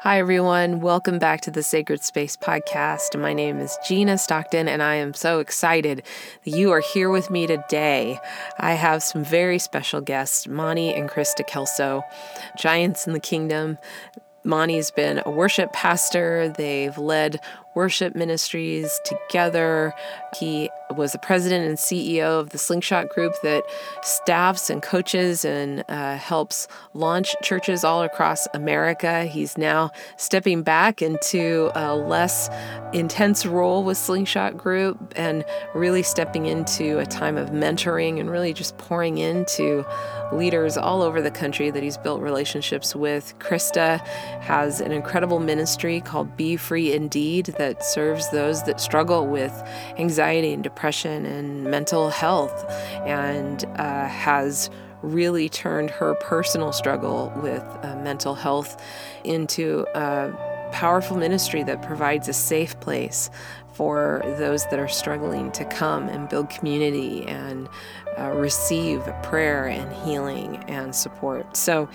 Hi, everyone. Welcome back to the Sacred Space podcast. My name is Gina Stockton, and I am so excited that you are here with me today. I have some very special guests, Monty and Christa Kelso, giants in the kingdom. Monty's been a worship pastor. They've led worship ministries together. He was the president and CEO of the Slingshot Group that staffs and coaches and uh, helps launch churches all across America. He's now stepping back into a less intense role with Slingshot Group and really stepping into a time of mentoring and really just pouring into leaders all over the country that he's built relationships with. Christa has an incredible ministry called Be Free Indeed that that serves those that struggle with anxiety and depression and mental health and uh, has really turned her personal struggle with uh, mental health into a powerful ministry that provides a safe place for those that are struggling to come and build community and uh, receive prayer and healing and support. So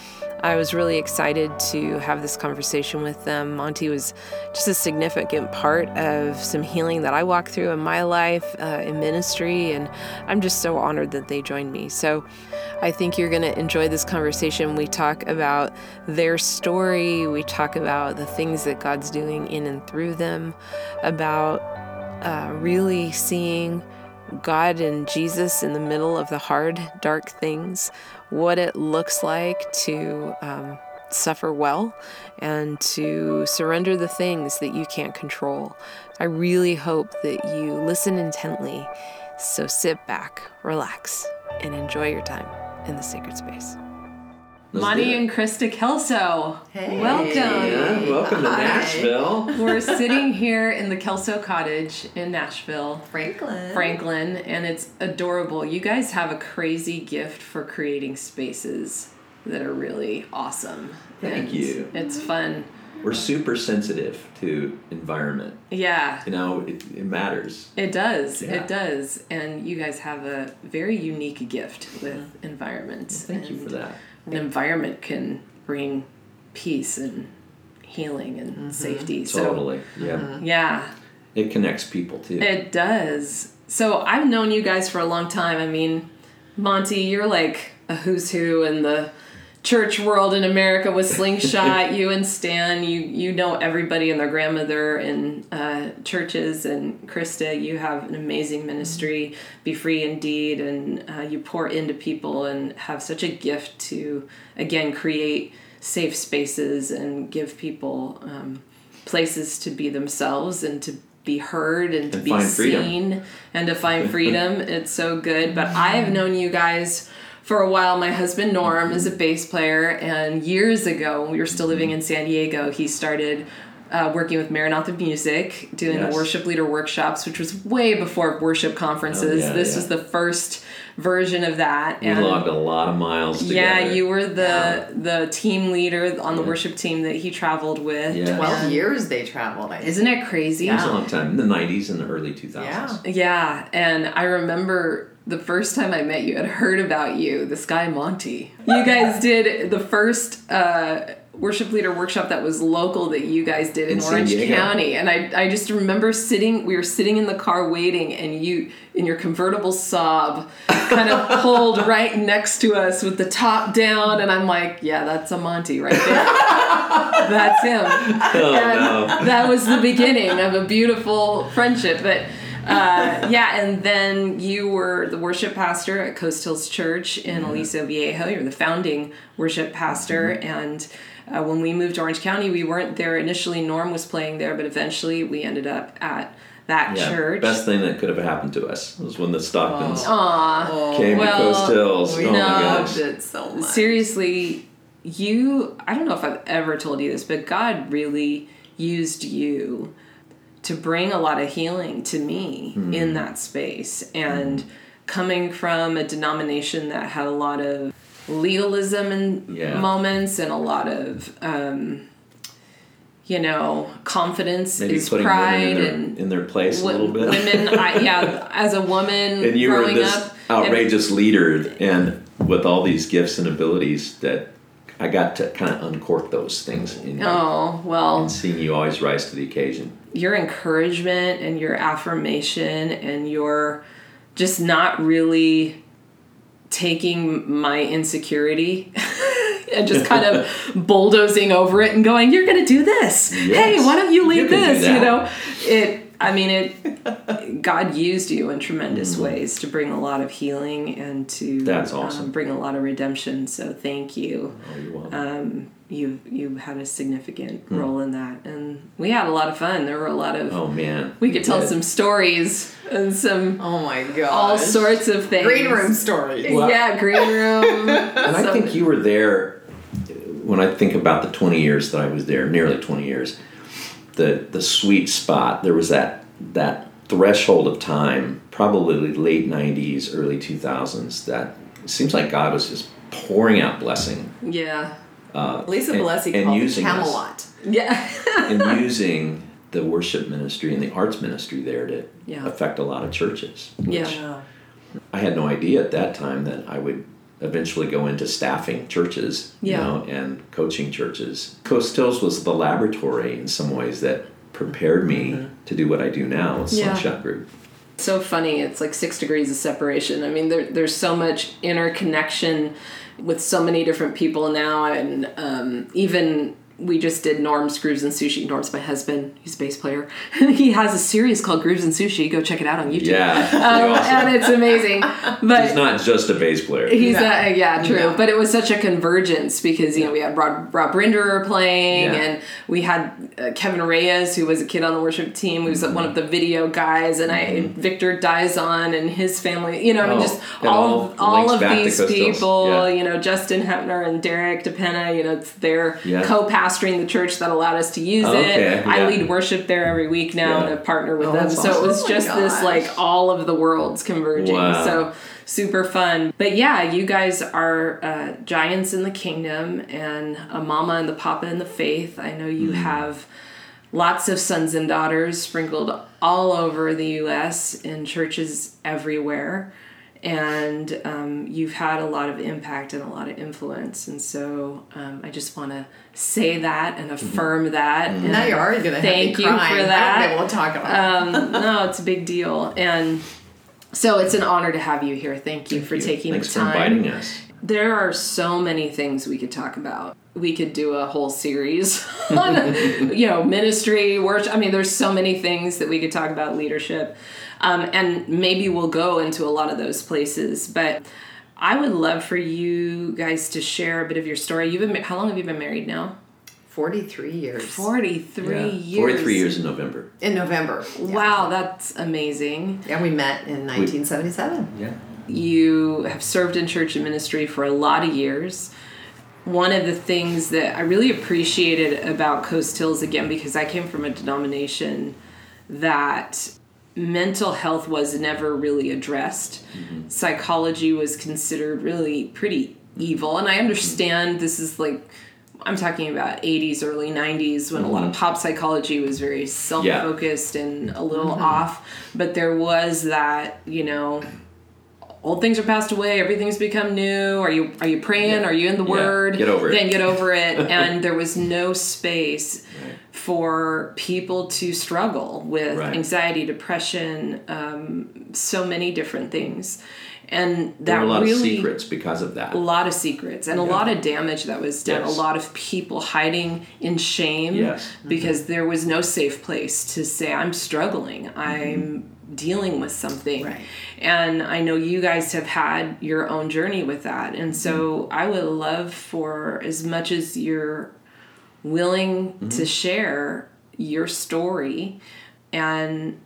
I was really excited to have this conversation with them. Monty was just a significant part of some healing that I walked through in my life uh, in ministry, and I'm just so honored that they joined me. So I think you're going to enjoy this conversation. We talk about their story, we talk about the things that God's doing in and through them, about uh, really seeing God and Jesus in the middle of the hard, dark things, what it looks like to um, suffer well and to surrender the things that you can't control. I really hope that you listen intently. So sit back, relax, and enjoy your time in the sacred space. Let's Monty and Christa Kelso. Hey. Welcome. Yeah, welcome to Hi. Nashville. We're sitting here in the Kelso Cottage in Nashville. Franklin. Franklin, and it's adorable. You guys have a crazy gift for creating spaces that are really awesome. Thank and you. It's fun. We're super sensitive to environment. Yeah. You know, it, it matters. It does. Yeah. It does. And you guys have a very unique gift with environment. Well, thank you for that an environment can bring peace and healing and mm-hmm. safety. Totally. So, yeah. Mm-hmm. Yeah. It connects people too. It does. So I've known you guys for a long time. I mean, Monty, you're like a who's who in the church world in America with Slingshot. you and Stan, you you know everybody and their grandmother in uh, churches. And Christa, you have an amazing ministry, Be Free Indeed, and uh, you pour into people and have such a gift to again create safe spaces and give people um, places to be themselves and to be heard and to and be seen freedom. and to find freedom. it's so good. But I have known you guys for a while, my husband Norm is a bass player, and years ago, when we were still living in San Diego, he started uh, working with Maranatha Music, doing yes. the worship leader workshops, which was way before worship conferences. Oh, yeah, this yeah. was the first version of that. We and logged a lot of miles. Together. Yeah, you were the yeah. the team leader on the worship team that he traveled with. Yeah. Twelve years they traveled. Isn't it crazy? Yeah. It was a long time in the '90s and the early 2000s. Yeah, yeah, and I remember the first time I met you, I'd heard about you, this guy Monty. You guys did the first uh, worship leader workshop that was local that you guys did in, in Orange County, and I I just remember sitting. We were sitting in the car waiting, and you in your convertible Saab kind of pulled right next to us with the top down, and I'm like, yeah, that's a Monty right there. that's him. Oh, and no. that was the beginning of a beautiful friendship, but uh, yeah, and then you were the worship pastor at Coast Hills Church in mm-hmm. Aliso Viejo. You're the founding worship pastor, mm-hmm. and uh, when we moved to Orange County, we weren't there initially. Norm was playing there, but eventually we ended up at that yeah, church. Best thing that could have happened to us was when the Stocktons Aww. came well, to Coast Hills. We oh loved it so much. Seriously, you. I don't know if I've ever told you this, but God really used you to bring a lot of healing to me mm. in that space and mm. coming from a denomination that had a lot of legalism in yeah. moments and a lot of um, you know confidence Maybe is pride in their, and in their place w- a little bit women I, yeah as a woman and you growing were this up outrageous and, leader and with all these gifts and abilities that I got to kind of uncork those things in you Oh, well, and seeing you always rise to the occasion. Your encouragement and your affirmation and your just not really taking my insecurity and just kind of bulldozing over it and going, "You're going to do this. Hey, why don't you lead You this?" You know, it. I mean, it. God used you in tremendous ways to bring a lot of healing and to Mm-hmm. That's awesome. um, bring a lot of redemption. So thank you Oh, you're welcome. um, you you had a significant hmm. role in that, and we had a lot of fun. There were a lot of oh man, we could tell did. some stories and some Oh my god. all sorts of things. Green room stories. Well- yeah, green room. And I think you were there when I think about the 20 years that I was there, nearly 20 years. The the sweet spot, there was that that threshold of time, probably late 90s, early 2000s that seems like God was just pouring out blessing yeah, uh, Lisa and- Blessy and called it using us. Camelot. yeah, and using the worship ministry and the arts ministry there to Yeah. affect a lot of churches. which yeah, I had no idea at that time that I would eventually go into staffing churches, Yeah. you know, and coaching churches. Coast Hills was the laboratory in some ways that prepared me to do what I do now with Mm-hmm. Yeah. Slingshot Group. so funny. It's like six degrees of separation. I mean, there, there's so much interconnection with so many different people now, and um, even we just did Norm's Grooves and Sushi. Norm's my husband. He's a bass player. he has a series called Grooves and Sushi. Go check it out on YouTube. Yeah, Um, awesome. and it's amazing. But He's not just a bass player. He's No. a, yeah, true. No. But it was such a convergence because you know we had Rob, Rob Rinderer playing, Yeah. and we had uh, Kevin Reyes, who was a kid on the worship team, who was one of the video guys, and I Victor Dizon and his family. You know, I mean, Oh, just all all all of these people. Yeah. You know, Justin Hepner and Derek DePena. You know, it's they're Yeah. Co-pastoring the church that allowed us to use Okay, it. I lead worship there every week now, Yeah. and I partner with Oh, them. that's So it was Oh my just this like all of the worlds converging. Wow. So super fun. But yeah, you guys are uh, giants in the kingdom and a mama and the papa in the faith. I know you have lots of sons and daughters sprinkled all over the U.S. in churches everywhere. And um, you've had a lot of impact and a lot of influence. And so um, I just want to say that and affirm that. And Now you're already gonna have Thank you crying. for I that. won't be able to talk about it. um, no, it's a big deal. And so it's an honor to have you here. Thank you for Thank you. taking Thanks the for inviting us. There are so many things we could talk about. We could do a whole series on, you know, ministry, worship. I mean, there's so many things that we could talk about leadership, um, and maybe we'll go into a lot of those places. But I would love for you guys to share a bit of your story. You've been how long have you been married now? 43 years. Forty three Yeah. years. 43 years in November. In November. Yeah. Wow, that's amazing. Yeah, we met in 1977. Yeah. you have served in church and ministry for a lot of years. One of the things that I really appreciated about Coast Hills, again, because I came from a denomination that mental health was never really addressed. Mm-hmm. Psychology was considered really pretty evil. And I understand this is like, I'm talking about 80s, early 90s when a lot of mm-hmm. pop psychology was very self focused and a little mm-hmm. off. But there was that, you know, old things are passed away everything's become new are you are you praying Yeah. are you in the Yeah. word Get over it. then get over it and there was no space Right. For people to struggle with Right. anxiety depression um, so many different things and that There were a lot really of secrets because of that. a lot of secrets and a lot of damage that was done Yes. a lot of people hiding in shame Yes. Mm-hmm. because there was no safe place to say i'm struggling mm-hmm. i'm dealing with something Right. and i know you guys have had your own journey with that and so mm-hmm. i would love for as much as you're willing mm-hmm. to share your story and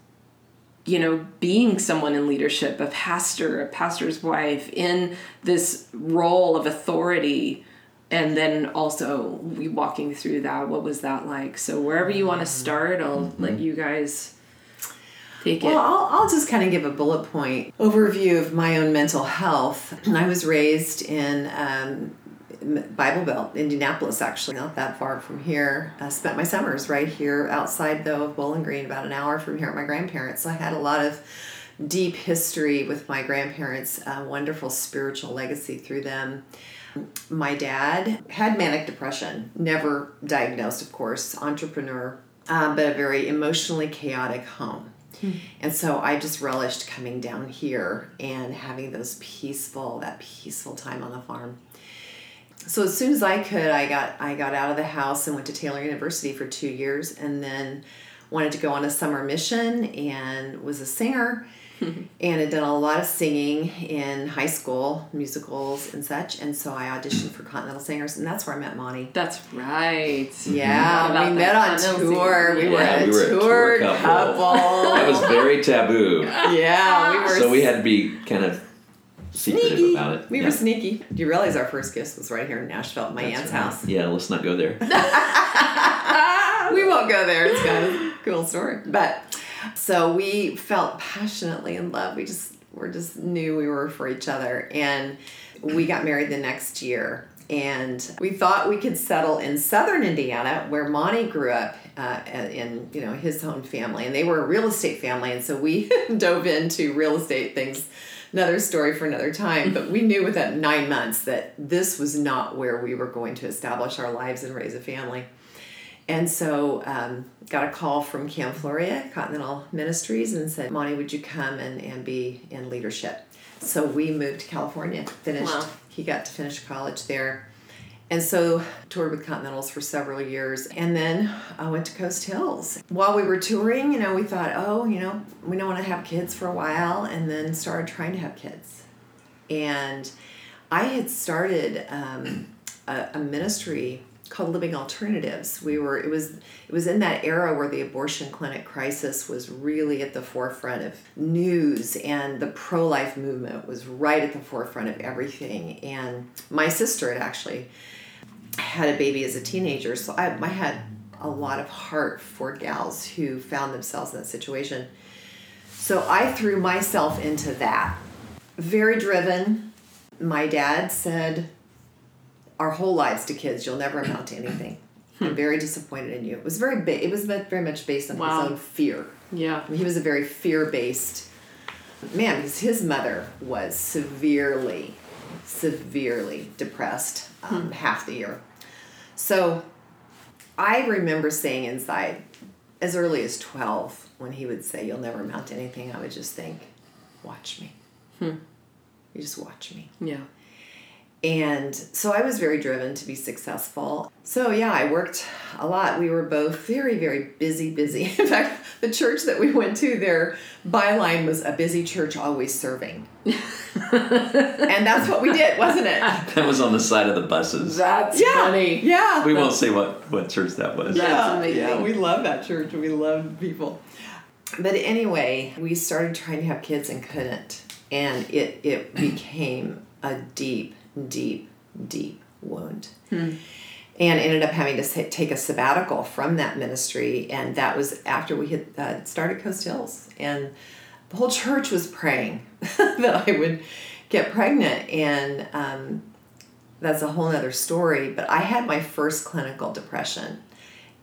you know, being someone in leadership, a pastor, a pastor's wife, in this role of authority, and then also we walking through that. What was that like? So wherever you want to mm-hmm. start, I'll mm-hmm. let you guys take it. Well, I'll, I'll just kind of give a bullet point overview of my own mental health. And I was raised in um, Bible Belt, Indianapolis, actually, not that far from here. I spent my summers right here outside, though, of Bowling Green, about an hour from here at my grandparents. So I had a lot of deep history with my grandparents, wonderful spiritual legacy through them. My dad had manic depression, never diagnosed, of course, entrepreneur, um, but a very emotionally chaotic home. And so I just relished coming down here and having those peaceful, that peaceful time on the farm. So as soon as I could, I got I got out of the house and went to Taylor University for two years, and then wanted to go on a summer mission and was a singer and had done a lot of singing in high school musicals and such and so i auditioned for continental singers and that's where i met monty That's right. yeah About we met on Continental tour we Singers. were Yeah, a we were a tour, tour couple, couple. That was very taboo. yeah we were So we had to be kind of secretive sneaky about it. we Yeah. were sneaky do you realize our first kiss was right here in nashville at my That's aunt's right. house Yeah, let's not go there. we won't go there. It's kind of a cool story. But so we felt passionately in love. We just we just knew we were for each other, and we got married the next year. And we thought we could settle in southern Indiana, where Monty grew up uh, in you know his own family, and they were a real estate family, and so we dove into real estate things. Another story for another time, but we knew within nine months that this was not where we were going to establish our lives and raise a family. And so um, got a call from Cam Floria, Continental Ministries, and said, Monty, would you come and, and be in leadership? So we moved to California, finished, Wow. he got to finish college there. And so toured with Continentals for several years. And then I went to Coast Hills. While we were touring, you know, we thought, oh, you know, we don't want to have kids for a while, and then started trying to have kids. And I had started um, a, a ministry called Living Alternatives. We were it was it was in that era where the abortion clinic crisis was really at the forefront of news and the pro life movement was right at the forefront of everything. And my sister had actually had a baby as a teenager, so I, I had a lot of heart for gals who found themselves in that situation. So I threw myself into that. Very driven. My dad said, Our whole lives to kids, you'll never amount to anything. Hmm. I'm very disappointed in you. It was very ba- it was very much based on Wow. his own fear. Yeah. I mean, he was a very fear based man because his mother was severely, severely depressed um, hmm. half the year. So I remember saying inside, as early as 12, when he would say, You'll never amount to anything, I would just think, Watch me. Hmm. You just watch me. Yeah. And so I was very driven to be successful. So yeah, I worked a lot. We were both very, very busy, busy. In fact, the church that we went to, their byline was a busy church always serving. and that's what we did, wasn't it? That was on the side of the buses. That's Yeah. funny. Yeah. We won't say what, what church that was. That's yeah, amazing. Yeah, we love that church. We love people. But anyway, we started trying to have kids and couldn't. And it, it became a deep, deep, deep wound. And ended up having to take a sabbatical from that ministry. And that was after we had uh, started Coast Hills. And the whole church was praying that I would get pregnant. And um, that's a whole nother story. But I had my first clinical depression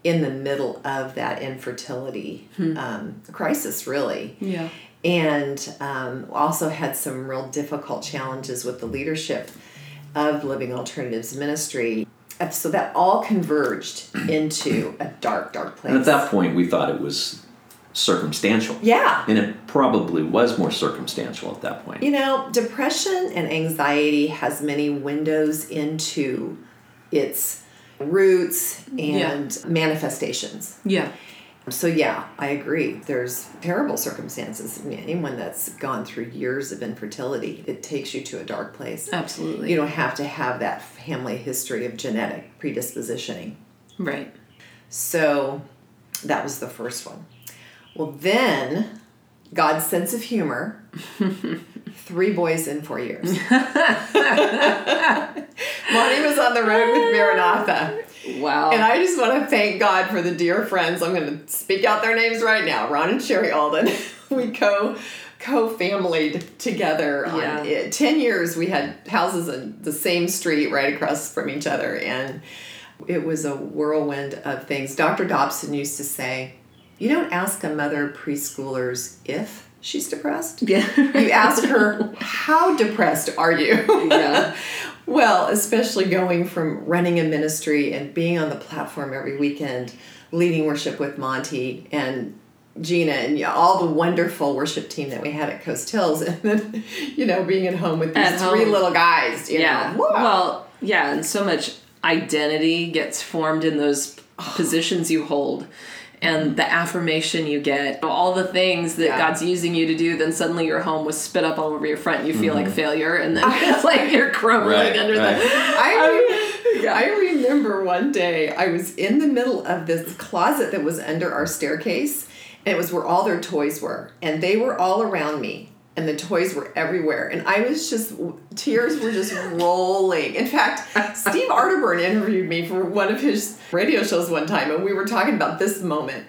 in the middle of that infertility um, crisis, really. Yeah. And um, also had some real difficult challenges with the leadership of Living Alternatives Ministry. Uh, so that all converged into a dark, dark place. And at that point, we thought it was circumstantial. yeah. And it probably was more circumstantial at that point. You know, depression and anxiety has many windows into its roots and manifestations. Yeah. So yeah, I agree. There's terrible circumstances. I mean, anyone that's gone through years of infertility, it takes you to a dark place. Absolutely. You don't have to have that family history of genetic predispositioning. Right. So that was the first one. Well, then God's sense of humor. three boys in four years. Monty was on the road with Maranatha. Wow. And I just want to thank God for the dear friends. I'm going to speak out their names right now. Ron and Sherry Alden. we co co familied together. On Yeah. it. Ten years we had houses in the same street right across from each other, and it was a whirlwind of things. Dr. Dobson used to say, "You don't ask a mother preschoolers if she's depressed. yeah. You ask her, how depressed are you? Yeah. Well, especially going from running a ministry and being on the platform every weekend, leading worship with Monty and Gina and all the wonderful worship team that we had at Coast Hills, and then you know being at home with these At three home. little guys. You yeah. Well, yeah, and so much identity gets formed in those positions you hold. And the affirmation you get, all the things that Yeah. God's using you to do, then suddenly you're home was spit up all over your front. You feel like mm-hmm. failure, and then it's like you're crumbling Right, under right. the. I, um, re- I remember one day I was in the middle of this closet that was under our staircase, and it was where all their toys were, and they were all around me, and the toys were everywhere, and I was just tears were just rolling. In fact, Steve Arterburn interviewed me for one of his radio shows one time, and we were talking about this moment.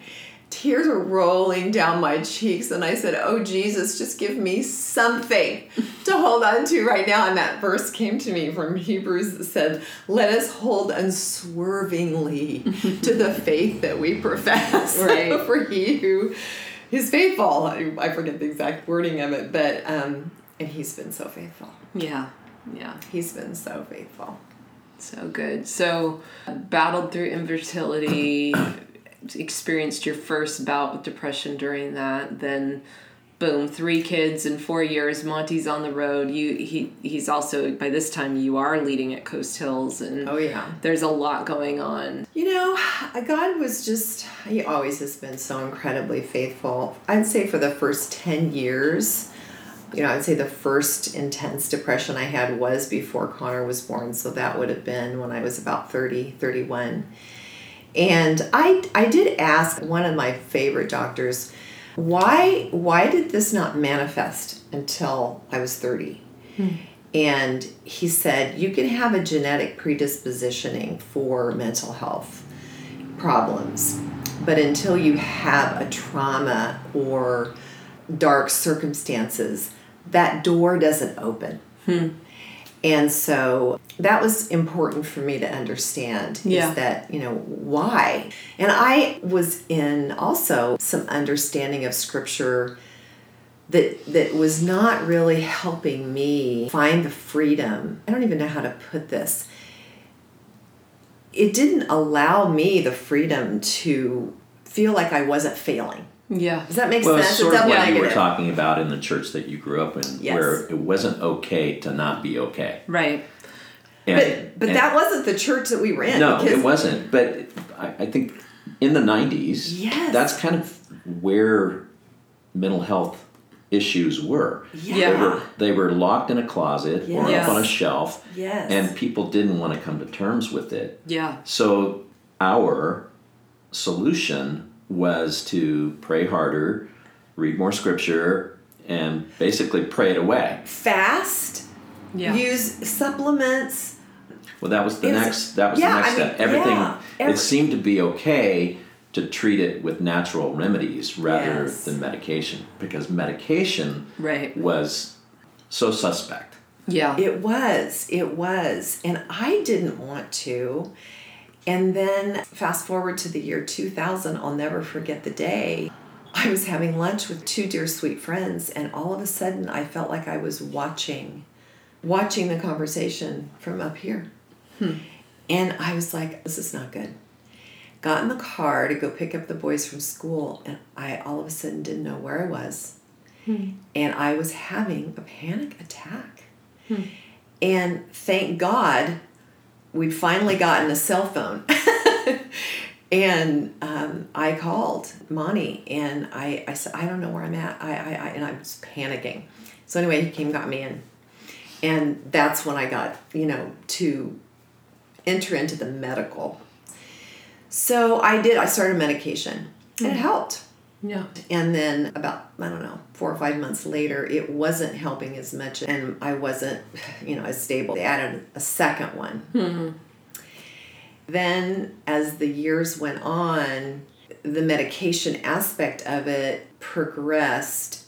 Tears were rolling down my cheeks, and I said, Oh, Jesus, just give me something to hold on to right now. And that verse came to me from Hebrews that said, Let us hold unswervingly to the faith that we profess. Right. For he who is faithful. I, I forget the exact wording of it, but, um, and he's been so faithful. Yeah, yeah. He's been so faithful. So good. So, battled through infertility, experienced your first bout with depression during that. Then, boom, three kids in four years. Monty's on the road. You he he's also by this time you are leading at Coast Hills, and Oh, yeah. there's a lot going on. You know, God was just, He always has been so incredibly faithful. I'd say for the first 10 years, you know, I'd say the first intense depression I had was before Connor was born. So that would have been when I was about 30, 31. And I, I did ask one of my favorite doctors, why, why did this not manifest until I was 30? Hmm. And he said, you can have a genetic predispositioning for mental health problems, but until you have a trauma or dark circumstances, that door doesn't open. Hmm. And so that was important for me to understand Yeah. is that, you know, why? And I was in also some understanding of scripture that that was not really helping me find the freedom. I don't even know how to put this. It didn't allow me the freedom to feel like I wasn't failing. Yeah. Does that make Well, sense? it's Is sort of what what I you were talking about in the church that you grew up in, Yes. where it wasn't okay to not be okay. Right. And, But but and- that wasn't the church that we were in. no, it wasn't. But I, I think in the '90s, Yes. that's kind of where mental health issues were. Yeah. They were they were locked in a closet or Yes. up on a shelf, Yes. and people didn't want to come to terms with it. Yeah. So our solution was to pray harder, read more scripture, and basically pray it away. fast. Yeah. Use supplements. Well, that was the was- next. That was yeah, the next I mean, step. Everything. yeah, every- it seemed to be okay to treat it with natural remedies rather Yes. than medication because medication Right. was so suspect. Yeah. It was. It was. And I didn't want to. And then fast forward to the year 2000, I'll never forget the day. I was having lunch with two dear sweet friends, and all of a sudden I felt like I was watching, watching the conversation from up here. Hmm. And I was like, this is not good. Got in the car to go pick up the boys from school, and I all of a sudden didn't know where I was. Hmm. And I was having a panic attack. Hmm. And thank God we'd finally gotten a cell phone. and um, I called Monty and I, I said, I don't know where I'm at. I, I, I, and I was panicking. So anyway, he came, got me in. And that's when I got, you know, to enter into the medical. So I did, I started medication and it helped. Yeah. And then about, I don't know, four or five months later, it wasn't helping as much and I wasn't, you know, as stable. They added a second one. Mm-hmm. Then as the years went on, the medication aspect of it progressed.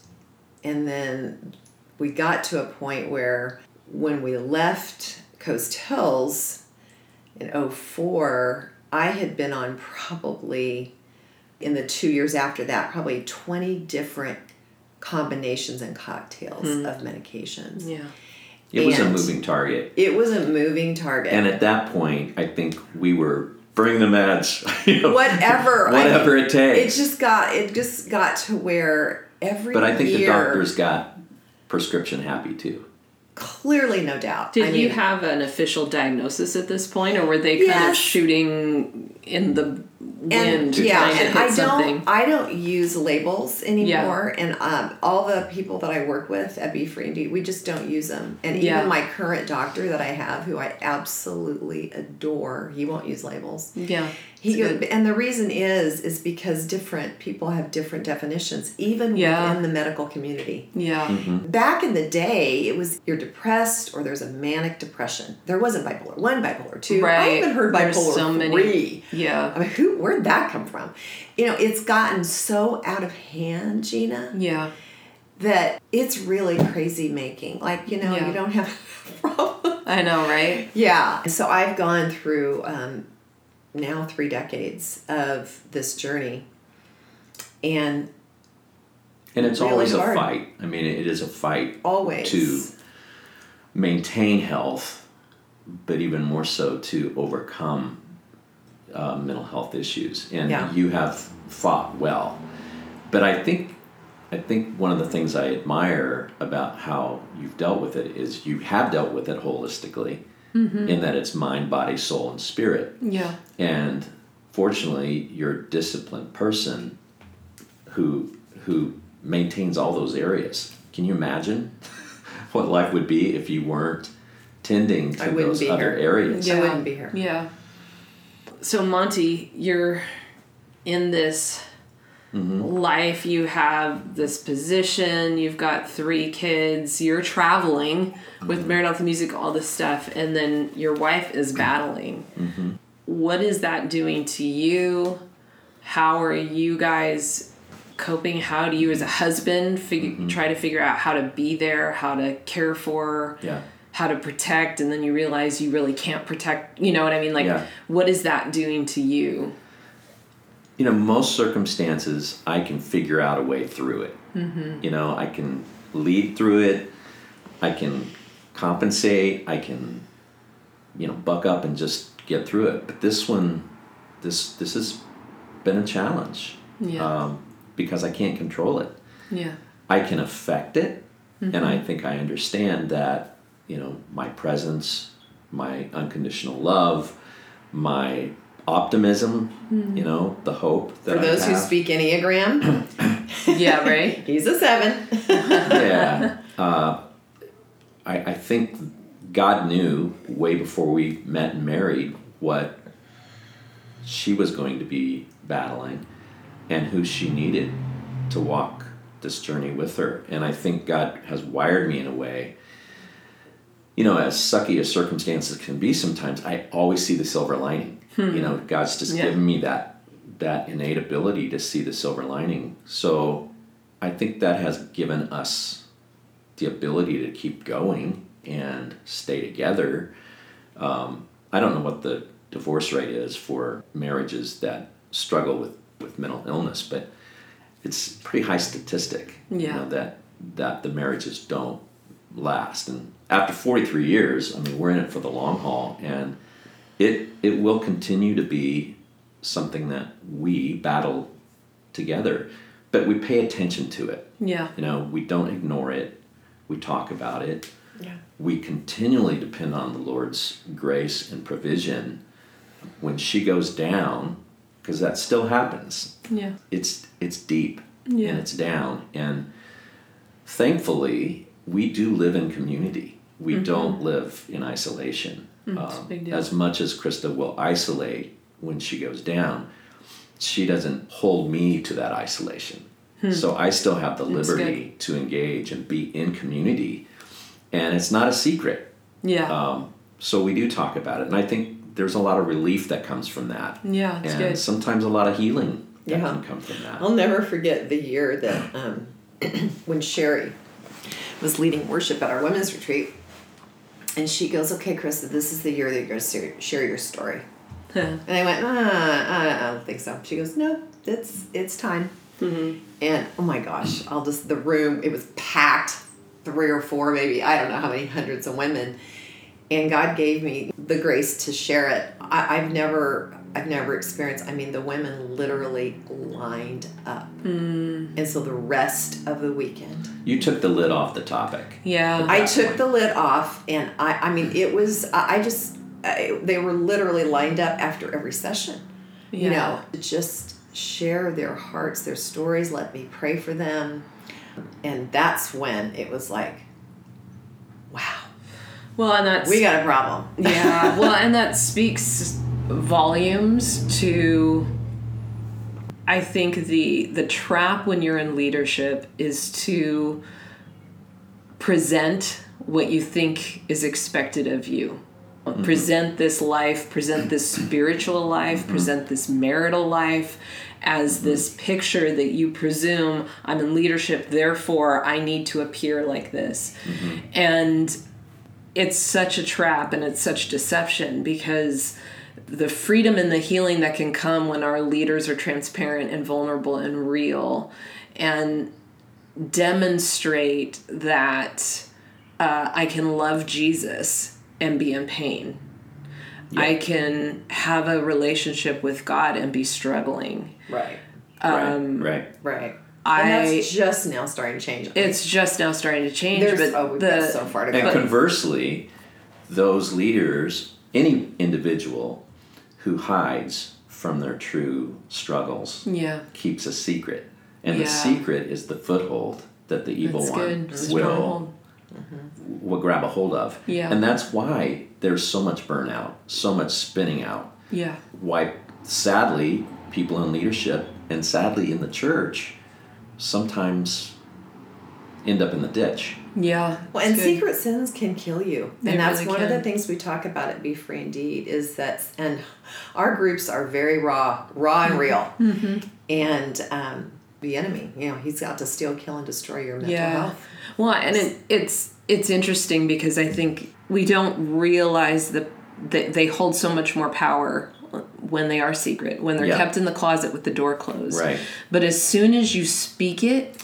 And then we got to a point where when we left Coast Hills in 04, I had been on probably in the two years after that, probably 20 different combinations and cocktails hmm. of medications. Yeah. It was a moving target. It was a moving target. And at that point, I think we were bring the meds. you know, whatever. I whatever mean, it takes. It just got it just got to where every but I think year, the doctors got prescription happy too. Clearly no doubt. Did I you mean, have an official diagnosis at this point, or were they kind of shooting in the wind and yeah, and I something? don't I don't use labels anymore, and um, all the people that I work with at Be Free Indeed, we just don't use them. And Yeah. even my current doctor that I have, who I absolutely adore, he won't use labels. yeah, He and the reason is is because different people have different definitions, even Yeah. within the medical community. yeah, Mm-hmm. Back in the day, it was you're depressed or there's a manic depression. There wasn't bipolar one, bipolar two. Right. I Right. even heard There's bipolar so many- three. yeah, I mean, who? Where'd that come from? You know, it's gotten so out of hand, Gina, yeah, that it's really crazy making. Like, you know, Yeah. you don't have a problem. I know, right? Yeah. So I've gone through um, now three decades of this journey, and And it's Really always hard. a fight. I mean, it is a fight always to maintain health, but even more so to overcome uh, mental health issues. And Yeah. you have fought well. But I think I think one of the things I admire about how you've dealt with it is you have dealt with it holistically, Mm-hmm. in that it's mind, body, soul, and spirit. Yeah, And fortunately, you're a disciplined person who who maintains all those areas. Can you imagine what life would be if you weren't tending to those other here. areas? I wouldn't be here. Yeah. So Monty, you're in this Mm-hmm. life. You have this position. You've got three kids. You're traveling with mm-hmm. Maranatha Music, all this stuff, and then your wife is mm-hmm. battling. What is that doing to you? How are you guys coping? How do you, as a husband, figure try to figure out how to be there, how to care for? Yeah. how to protect and then you realize you really can't protect you know what i mean like Yeah. what is that doing to you You know, most circumstances, I can figure out a way through it. Mm-hmm. You know, I can lead through it. I can compensate. I can, you know, buck up and just get through it. But this one, this this has been a challenge. Yeah. Um, because I can't control it. yeah I can affect it, and Mm-hmm. I think I understand that. You know, my presence, my unconditional love, my optimism. You know, the hope that Mm-hmm. For I those who speak Enneagram, yeah right he's a seven. yeah. Uh, I, I think God knew way before we met and married what she was going to be battling and who she needed to walk this journey with her. And I think God has wired me in a way. You know, as sucky as circumstances can be sometimes, I always see the silver lining. You know, God's just Yeah. given me that that innate ability to see the silver lining. So I think that has given us the ability to keep going and stay together. Um, I don't know what the divorce rate is for marriages that struggle with, with mental illness, but it's pretty high statistic. You Yeah. know, that that the marriages don't last. And after 43 years, I mean, we're in it for the long haul, and it it will continue to be something that we battle together, but we pay attention to it. yeah You know, we don't ignore it. We talk about it. Yeah. We continually depend on the Lord's grace and provision. When she goes down, because that still happens, yeah it's it's deep Yeah. and it's down. And thankfully, we do live in community. We mm-hmm. don't live in isolation. Mm-hmm. Mm, it's a Um, as much as Christa will isolate when she goes down, she doesn't hold me to that isolation. So I still have the Hmm. That's liberty to engage and be in community. And it's not a secret. yeah Um, so we do talk about it. And I think there's a lot of relief that comes from that. yeah it's and good sometimes a lot of healing that Yeah. can come from that. I'll never forget the year that um, when Sherry was leading worship at our women's retreat, and she goes, "Okay, Christa, this is the year that you're going to share your story." And I went, ah, I I don't think so. She goes, no, it's it's time. Mm-hmm. And oh my gosh, I'll just the room. It was packed, three or four, maybe I don't know how many hundreds of women, and God gave me the grace to share it. I, I've never I've never experienced. I mean, the women literally lined up, Mm. and so the rest of the weekend, You took the lid off the topic. Yeah. I took point. the lid off, and I I mean, it was I, I just I, they were literally lined up after every session. You know, to just share their hearts, their stories. Let me pray for them, and that's when it was like, wow, well, and that's we got a problem. yeah. Well, and that speaks volumes to I think the the trap when you're in leadership is to present what you think is expected of you. Mm-hmm. Present this life, present this spiritual life, mm-hmm. present this marital life as mm-hmm. this picture that you presume I'm in leadership, therefore I need to appear like this. And it's such a trap and it's such deception because the freedom and the healing that can come when our leaders are transparent and vulnerable and real and demonstrate that uh, I can love Jesus and be in pain. I can have a relationship with God and be struggling. Right, Um, right, right. right. I- and that's just now starting to change. It's just now starting to change, There's but oh, we've the so far to go. And conversely, those leaders, any individual who hides from their true struggles, yeah, keeps a secret. And the secret is the foothold that the evil that's one good. will Stronghold. Mm-hmm. will grab a hold of. Yeah. And that's why there's so much burnout, so much spinning out. Yeah, Why sadly people in leadership and sadly in the church sometimes end up in the ditch. Yeah. Well, and good. secret sins can kill you, They and that's really one of the things we talk about at Be Free Indeed. Is that, and our groups are very raw, raw and real, Mm-hmm. and um, the enemy, you know, he's out to steal, kill, and destroy your mental yeah. health. Well, and it, it's it's interesting because I think we don't realize that that they hold so much more power when they are secret, when they're Yeah. kept in the closet with the door closed. Right. But as soon as you speak it,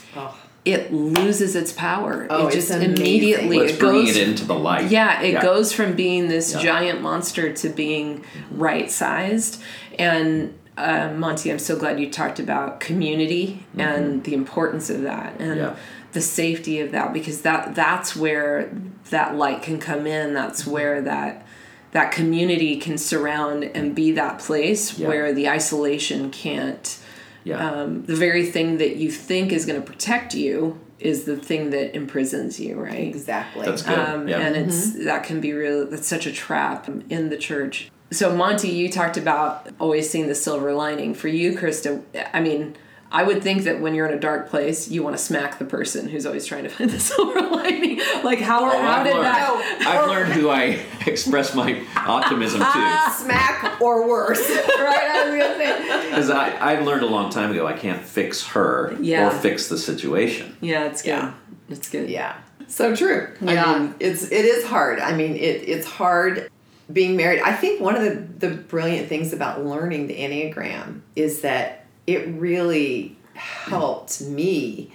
it loses its power. Oh, it it's just amazing. immediately Let's it bring goes it into the light. Yeah, it goes from being this Yeah. giant monster to being right sized. And uh, Monty, I'm so glad you talked about community and the importance of that and Yeah. the safety of that because that that's where that light can come in. That's where that that community can surround and be that place Yeah. where the isolation can't Yeah. um, the very thing that you think is going to protect you is the thing that imprisons you, right? exactly. That's good. Um, yeah. And it's that can be real. That's such a trap in the church. So Monty, you talked about always seeing the silver lining. For you, Christa, I mean, I would think that when you're in a dark place, you want to smack the person who's always trying to find the silver lining. Like how Oh, how I've did learned, that? I've learned who I express my optimism to. Ah, smack or worse. right, I was gonna say. Because I, I learned a long time ago I can't fix her Yeah. or fix the situation. Yeah, it's good. Yeah. It's good. Yeah. So true. Yeah. I mean, it's it is hard. I mean, it it's hard being married. I think one of the the brilliant things about learning the Enneagram is that it really helped me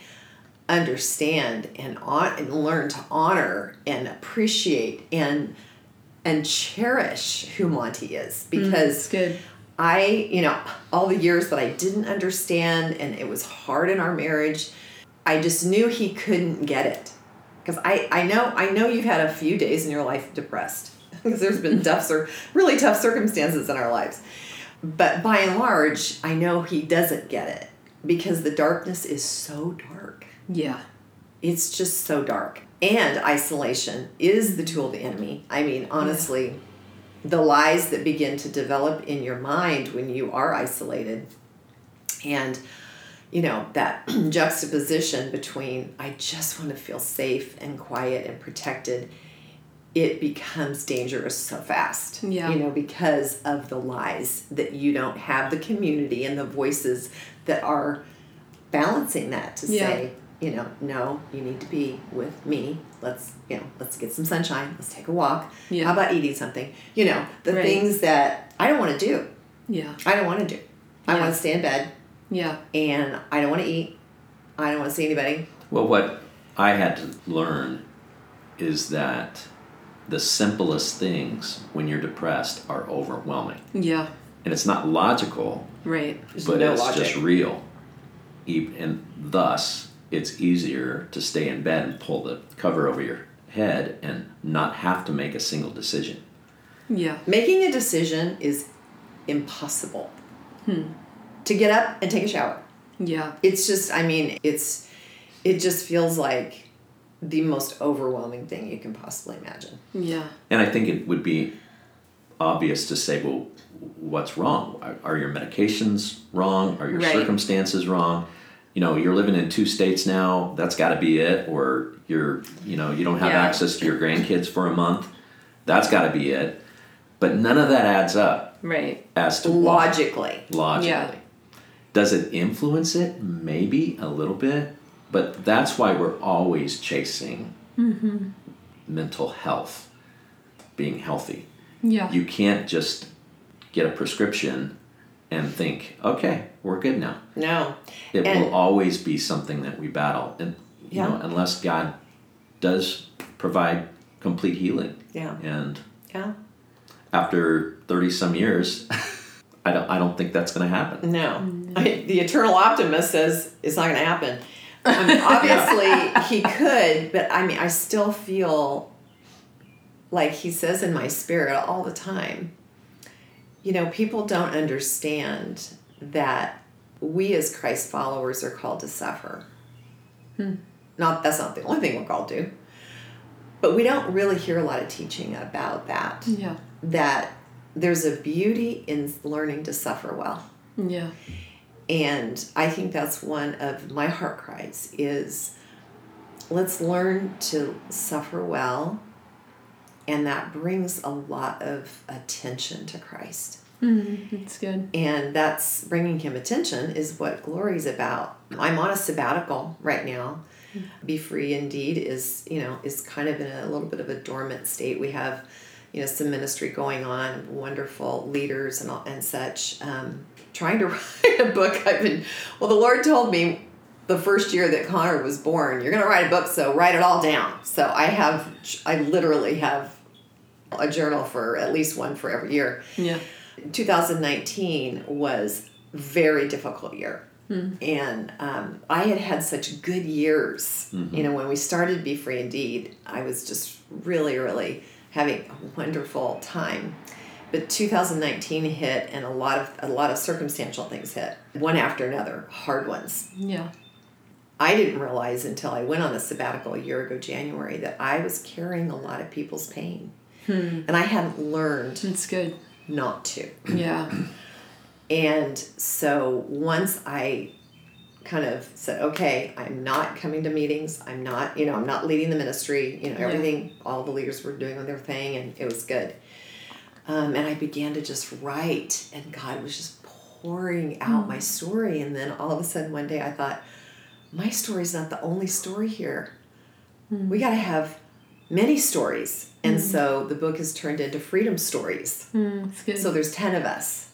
understand and on and learn to honor and appreciate and and cherish who Monty is mm, because It's good. I, you know, all the years that I didn't understand and it was hard in our marriage, I just knew he couldn't get it. Because I, I know I know you've had a few days in your life depressed because there's been tough or really tough circumstances in our lives. But by and large, I know he doesn't get it because the darkness is so dark. Yeah. It's just so dark. And isolation is the tool of the enemy. I mean, honestly, the lies that begin to develop in your mind when you are isolated and you know that juxtaposition between i just want to feel safe and quiet and protected it becomes dangerous so fast Yeah. you know because of the lies that you don't have the community and the voices that are balancing that to Yeah. say you know no you need to be with me let's you know let's get some sunshine let's take a walk Yeah. how about eating something you know the Right. things that i don't want to do Yeah. i don't want to do i Yeah. want to stay in bed Yeah. and i don't want to eat i don't want to see anybody Well, what I had to learn is that the simplest things when you're depressed are overwhelming. Yeah. And it's not logical, Right. but no it's logic. just real. E- And thus, it's easier to stay in bed and pull the cover over your head and not have to make a single decision. Yeah. Making a decision is impossible. Hmm. To get up and take a shower. Yeah. It's just, I mean, it's, it just feels like the most overwhelming thing you can possibly imagine. Yeah. And I think it would be obvious to say, well, what's wrong? Are, are your medications wrong? Are your Right. circumstances wrong? You know, you're living in two states now. That's got to be it. Or you're, you know, you don't have Yeah. access to your grandkids for a month. That's got to be it. But none of that adds up Right. as to why. Logically. logically. Yeah. Does it influence it? Maybe a little bit, but that's why we're always chasing mm-hmm. mental health, being healthy. Yeah. You can't just get a prescription and think, okay, we're good now. No. It And- will always be something that we battle, and you know, unless God does provide complete healing. Yeah. And Yeah. after thirty some years, I don't, I don't think that's going to happen. No. I, the eternal optimist says it's not going to happen. I mean, obviously, he could, but I mean, I still feel like he says in my spirit all the time you know, people don't understand that we as Christ followers are called to suffer. Hmm. Not that's not the only thing we're called to. But we don't really hear a lot of teaching about that. Yeah. That there's a beauty in learning to suffer well. Yeah. And I think that's one of my heart cries is let's learn to suffer well and that brings a lot of attention to Christ. Mm, that's good. And that's bringing him attention is what glory's about. I'm on a sabbatical right now. Be free indeed is, you know, is kind of in a little bit of a dormant state. We have, you know, some ministry going on, wonderful leaders and all, and such. Um, trying to write a book. I've been well. The Lord told me the first year that Connor was born, you're going to write a book, so write it all down. So I have, I literally have a journal for at least one for every year. Yeah. 2019 was very difficult year and um, i had had such good years you know when we started be free indeed i was just really really having a wonderful time but 2019 hit and a lot of a lot of circumstantial things hit one after another hard ones Yeah. i didn't realize until i went on the sabbatical a year ago january that i was carrying a lot of people's pain hmm. and i hadn't learned it's good. not to Yeah. and so once I kind of said, okay, I'm not coming to meetings. I'm not, you know, I'm not leading the ministry. You know, Yeah. everything, all the leaders were doing their thing, and it was good. Um, and I began to just write, and God was just pouring out my story. And then all of a sudden, one day, I thought, my story's not the only story here. We got to have many stories. And so the book has turned into Freedom Stories. Mm. So there's 10 of us.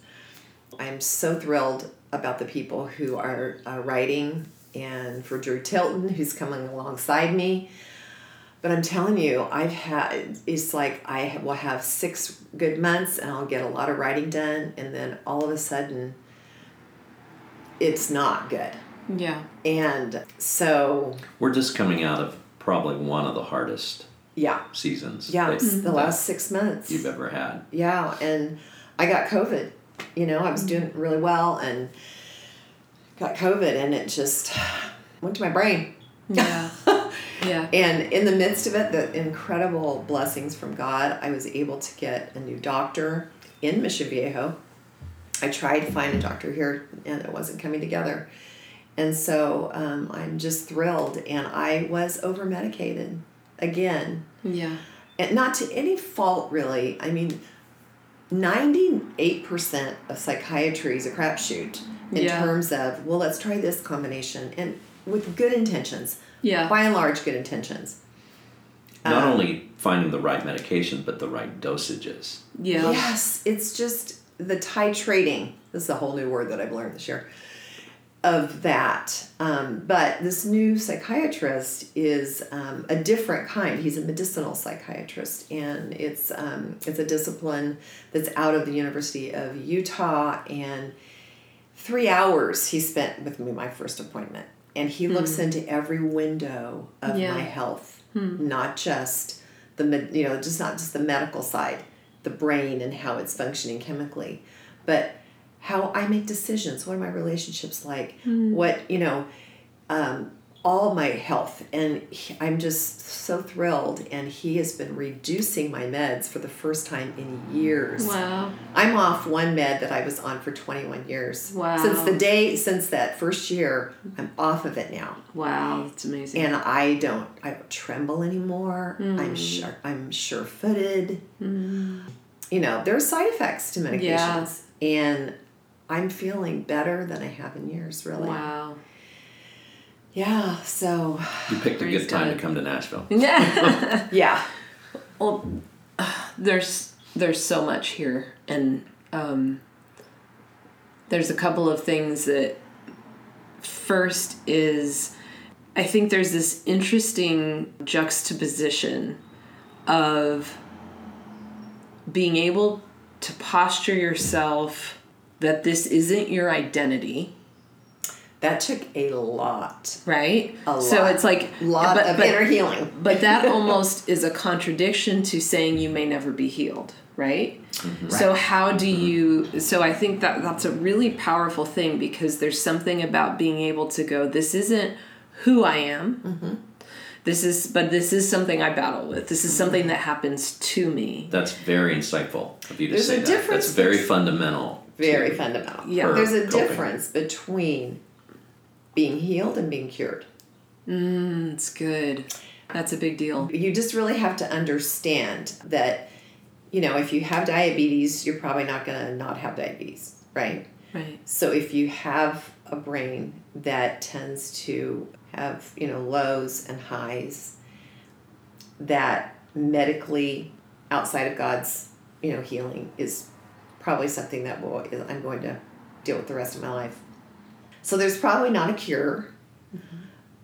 I'm so thrilled about the people who are uh, writing and for Drew Tilton, who's coming alongside me. But I'm telling you, I've had, it's like I will have six good months and I'll get a lot of writing done. And then all of a sudden, it's not good. yeah. And so, We're just coming out of probably one of the hardest yeah. seasons Yeah, that, it's the last six months. you've ever had. Yeah, and I got COVID. You know, I was doing mm-hmm. really well and got COVID, and it just went to my brain. Yeah. yeah. And in the midst of it, the incredible blessings from God, I was able to get a new doctor in Mission Viejo. I tried to find a doctor here, and it wasn't coming together. And so um, I'm just thrilled. And I was over medicated again Yeah. and not to any fault really i mean 98% of psychiatry is a crapshoot in Yeah. terms of well let's try this combination and with good intentions Yeah. by and large good intentions Not Um, only finding the right medication, but the right dosages. Yeah. yes it's just the titrating this is a whole new word that i've learned this year of that. Um, but this new psychiatrist is um, a different kind. He's a medicinal psychiatrist, and it's um, it's a discipline that's out of the University of Utah. And three hours he spent with me my first appointment, and he looks hmm. into every window of Yeah. my health, hmm. not just the you know just not just the medical side, the brain and how it's functioning chemically, but how I make decisions. What are my relationships like? Hmm. What you know, um, all my health, and he, I'm just so thrilled. And he has been reducing my meds for the first time in years. Wow. I'm off one med that I was on for 21 years. Wow. Since the day since that first year, I'm off of it now, Wow, that's amazing. and I don't I don't tremble anymore. Mm. I'm sure I'm sure footed. You know, there are side effects to medications, and I'm feeling better than I have in years. Really. wow. Yeah. So You picked a good time God. to come to Nashville. Yeah. yeah. well, there's there's so much here, and um, there's a couple of things that. First is, I think there's this interesting juxtaposition of being able to posture yourself that this isn't your identity, That took a lot. right? A lot. So it's like a lot but- of but- inner healing. But that almost is a contradiction to saying you may never be healed, right? Mm-hmm. So how do mm-hmm. you so I think that that's a really powerful thing because there's something about being able to go this isn't who I am. Mm-hmm. This is but this is something I battle with. This is something that happens to me. That's very insightful of you to There's say a that. difference That's very fundamental. Very fundamental. Yeah. There's a coping. difference between being healed and being cured. Mm, it's good. That's a big deal. You just really have to understand that, you know, if you have diabetes, you're probably not going to not have diabetes, right? Right. So if you have a brain that tends to have, you know, lows and highs, that medically outside of God's, you know, healing is probably something that will I'm going to deal with the rest of my life. So there's probably not a cure, mm-hmm.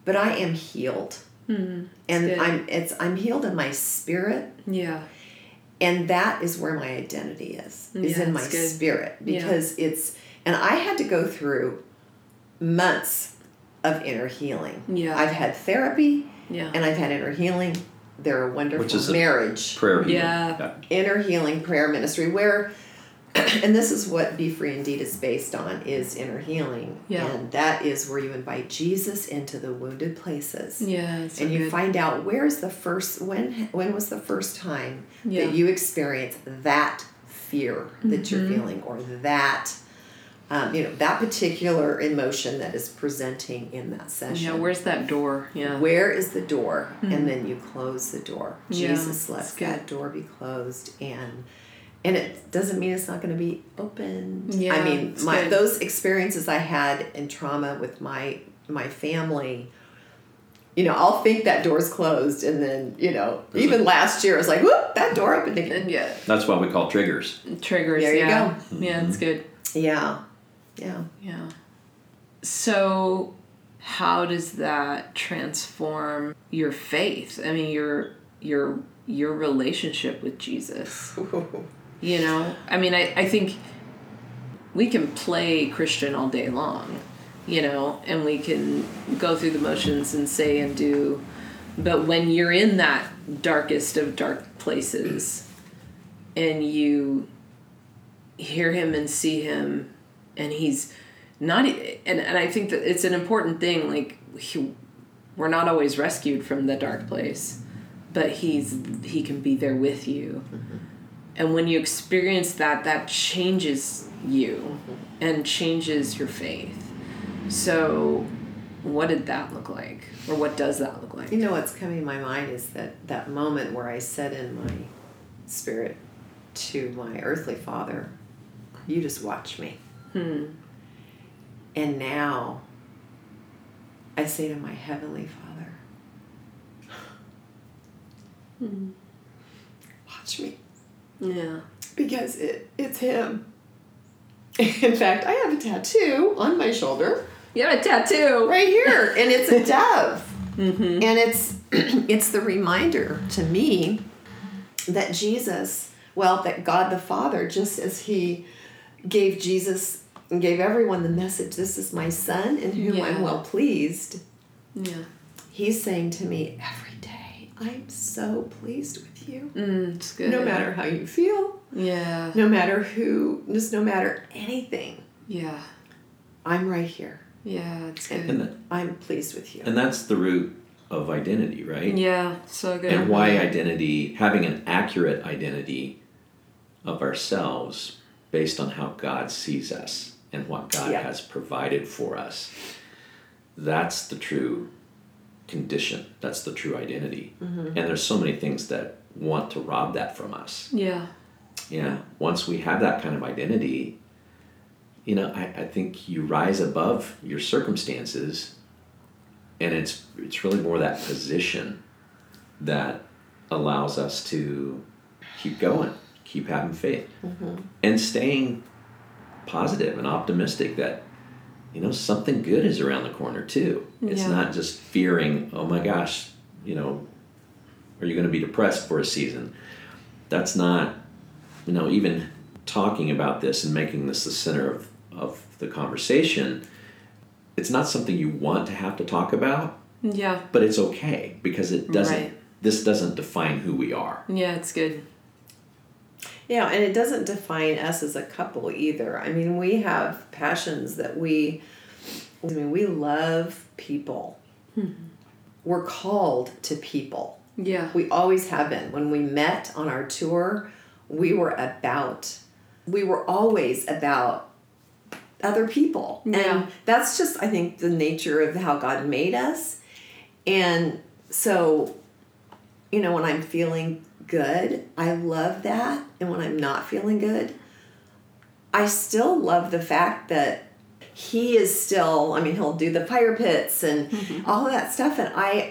but I am healed. Mm-hmm. and good. I'm it's I'm healed in my spirit Yeah. and that is where my identity is mm, is Yeah, in my good. spirit Yeah. because it's and i had to go through months of inner healing Yeah. i've had therapy Yeah. and i've had inner healing they're a wonderful Which is a- marriage Prayer healing. Yeah. inner healing prayer ministry where and this is what be free indeed is based on is inner healing Yeah. and that is where you invite jesus into the wounded places Yeah. so and you good. find out where's the first when when was the first time Yeah. that you experienced that fear that you're Mm-hmm. feeling or that um, you know that particular emotion that is presenting in that session Yeah, where's that door? Yeah. where is the door and then you close the door Yeah, jesus lets that door be closed and and it doesn't mean it's not going to be open Yeah, i mean my good. those experiences i had in trauma with my my family you know i'll think that door's closed and then you know There's even a- last year i was like whoop that door opened again yeah, That's what we call triggers. triggers. There you yeah. go. Mm-hmm. Yeah, it's good. yeah yeah Yeah. So, how does that transform your faith? I mean, your your your relationship with Jesus. You know, I mean, I, I think we can play Christian all day long, you know, and we can go through the motions and say and do, but when you're in that darkest of dark places and you hear him and see him and he's not and, and i think that it's an important thing like he, we're not always rescued from the dark place but he's he can be there with you mm-hmm. And when you experience that that changes you and changes your faith. So what did that look like? Or what does that look like? You know what's coming to my mind is that that moment where I said in my spirit to my earthly father, "You just watch me." hmm. And now I say to my heavenly Father, "Watch me," yeah because it it's him. In fact, I have a tattoo on my shoulder You have a tattoo. right here and it's a dove mm-hmm. and it's it's the reminder to me that jesus well that god the father just as he gave jesus and gave everyone the message this is my son in whom i'm well pleased Yeah. he's saying to me every day i'm so pleased with you Mm, it's good. no matter how you feel Yeah. no matter who just no matter anything Yeah. i'm right here Yeah, it's good. And, that, i'm pleased with you and that's the root of identity, right? yeah, so good. And why identity, having an accurate identity of ourselves based on how God sees us and what God Yeah. has provided for us. That's the true condition. That's the true identity. Mm-hmm. And there's so many things that want to rob that from us. Yeah. Yeah. Once we have that kind of identity, you know, I, I think you rise above your circumstances and it's it's really more that position that allows us to keep going, keep having faith, mm-hmm. and staying positive and optimistic that you know something good is around the corner too. It's Yeah. not just fearing, oh my gosh, you know, are you going to be depressed for a season? That's not, you know, even talking about this and making this the center of, of the conversation. It's not something you want to have to talk about, Yeah. but it's okay because it doesn't. Right. This doesn't define who we are. Yeah, it's good. Yeah, and it doesn't define us as a couple either. I mean, we have passions that we, I mean, we love people. Hmm. We're called to people. Yeah. We always have been. When we met on our tour, we were about, we were always about other people. Yeah. And that's just, I think, the nature of how God made us. And so, you know, when I'm feeling good, I love that. And when I'm not feeling good, I still love the fact that he is still, I mean, he'll do the fire pits and mm-hmm. all of that stuff. And I,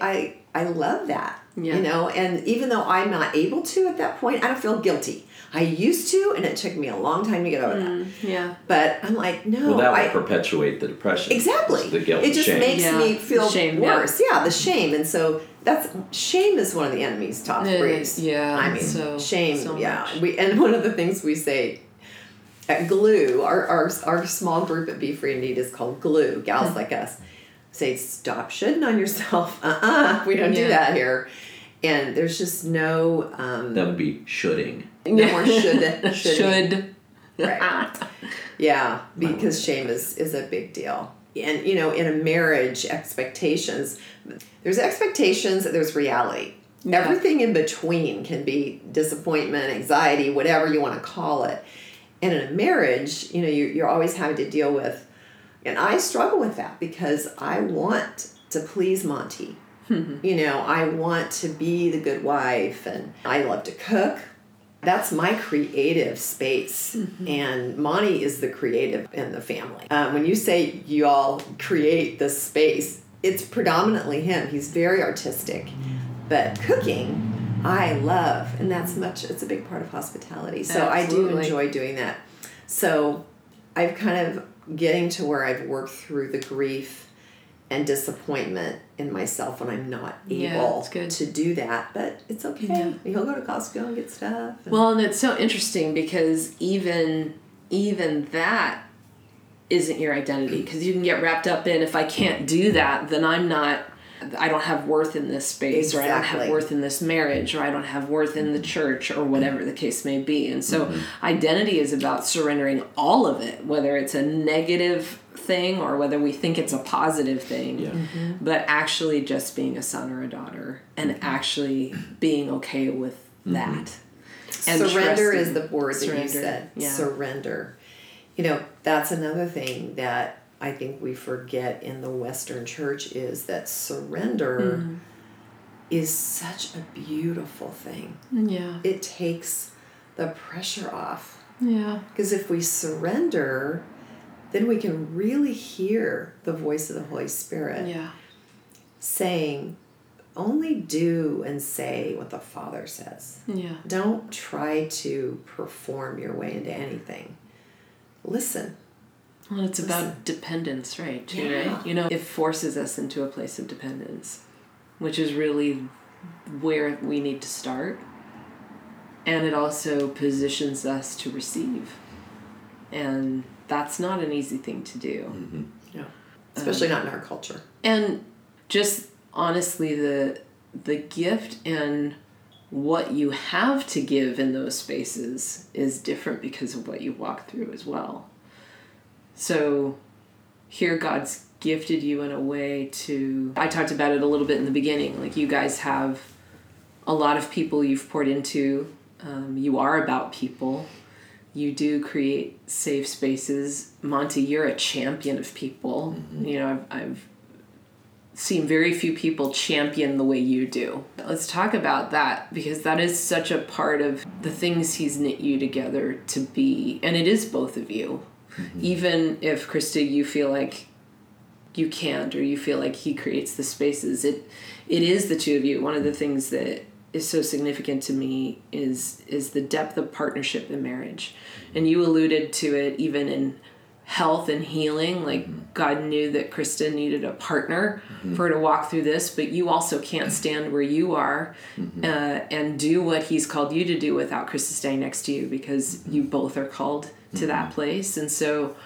I, I love that, Yeah. you know, and even though I'm not able to at that point, I don't feel guilty. I used to, and it took me a long time to get over that. Mm, yeah. But I'm like, no, Well, that would I, perpetuate the depression. Exactly. The guilt it just shame. makes Yeah. me feel The shame, yeah. worse. Yeah. the shame. And so that's shame is one of the enemy's top It three. yeah, I mean, so- shame. so yeah. much. We and one of the things we say at Glue, our our, our small group at Be Free Indeed is called Glue. Gals like us say, stop shitting on yourself. Uh uh We don't Yeah. do that here. And there's just no um, That would be shoulding. no more should Should. right. Yeah, because shame is is a big deal. And you know, in a marriage, expectations there's expectations, there's reality. Yeah. Everything in between can be disappointment, anxiety, whatever you want to call it. And in a marriage, you know, you, you're always having to deal with, and I struggle with that because I want to please Monty. Hmm. you know, I want to be the good wife, and I love to cook. That's my creative space, and Monty is the creative in the family. Um, when you say you all create the space, it's predominantly him. He's very artistic, but cooking, I love, and that's much. It's a big part of hospitality. So I do enjoy doing that. So I've kind of getting to where I've worked through the grief and disappointment in myself when I'm not able good. to do that. But it's okay. Yeah. He'll go to Costco and get stuff. and- Well, and it's so interesting because even even that isn't your identity because you can get wrapped up in if I can't do that, then I'm not I don't have worth in this space or I don't have worth in this marriage or I don't have worth in the mm-hmm. church or whatever the case may be. And so mm-hmm. identity is about surrendering all of it, whether it's a negative thing or whether we think it's a positive thing. Yeah. Mm-hmm. But actually just being a son or a daughter and actually being okay with that. And surrender trusting. is the word that you said. yeah. Surrender. You know, that's another thing that I think we forget in the Western church is that surrender Mm-hmm. is such a beautiful thing. Yeah. It takes the pressure off. Yeah. Because if we surrender, then we can really hear the voice of the Holy Spirit Yeah. saying, only do and say what the Father says. Yeah. Don't try to perform your way into anything. Listen. Well, it's about dependence, right? Too, Yeah. right? You know, it forces us into a place of dependence, which is really where we need to start. And it also positions us to receive. And that's not an easy thing to do. Mm-hmm. Yeah. Especially um, not in our culture. And just honestly the the gift and what you have to give in those spaces is different because of what you walk through as well. So here God's gifted you in a way to I talked about it a little bit in the beginning like you guys have a lot of people you've poured into. Um, you are about people. You do create safe spaces. Monty you're a champion of people. You know I've, I've seen very few people champion the way you do. Let's talk about that because that is such a part of the things he's knit you together to be. And it is both of you Mm-hmm. even if christa you feel like you can't or you feel like he creates the spaces it it is the two of you. One of the things that is so significant to me is is the depth of partnership in marriage. And you alluded to it even in health and healing like god knew that christa needed a partner mm-hmm. for her to walk through this but you also can't stand where you are mm-hmm. uh, and do what he's called you to do without christa staying next to you because mm-hmm. you both are called to that place. And so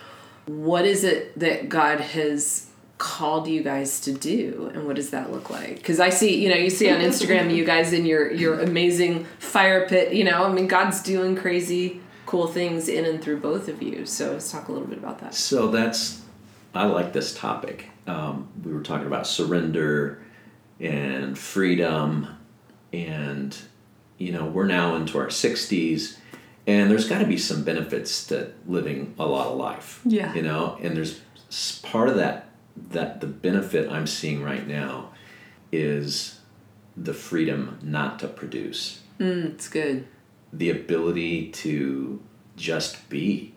what is it that God has called you guys to do and what does that look like? Because i see you know you see on instagram you guys in your your amazing fire pit you know i mean god's doing crazy cool things in and through both of you so let's talk a little bit about that So that's, I like this topic. Um, we were talking about surrender and freedom, and you know we're now into our sixties, and there's got to be some benefits to living a lot of life. Yeah. You know, and there's part of that that the benefit I'm seeing right now is the freedom not to produce, mm, it's good the ability to just be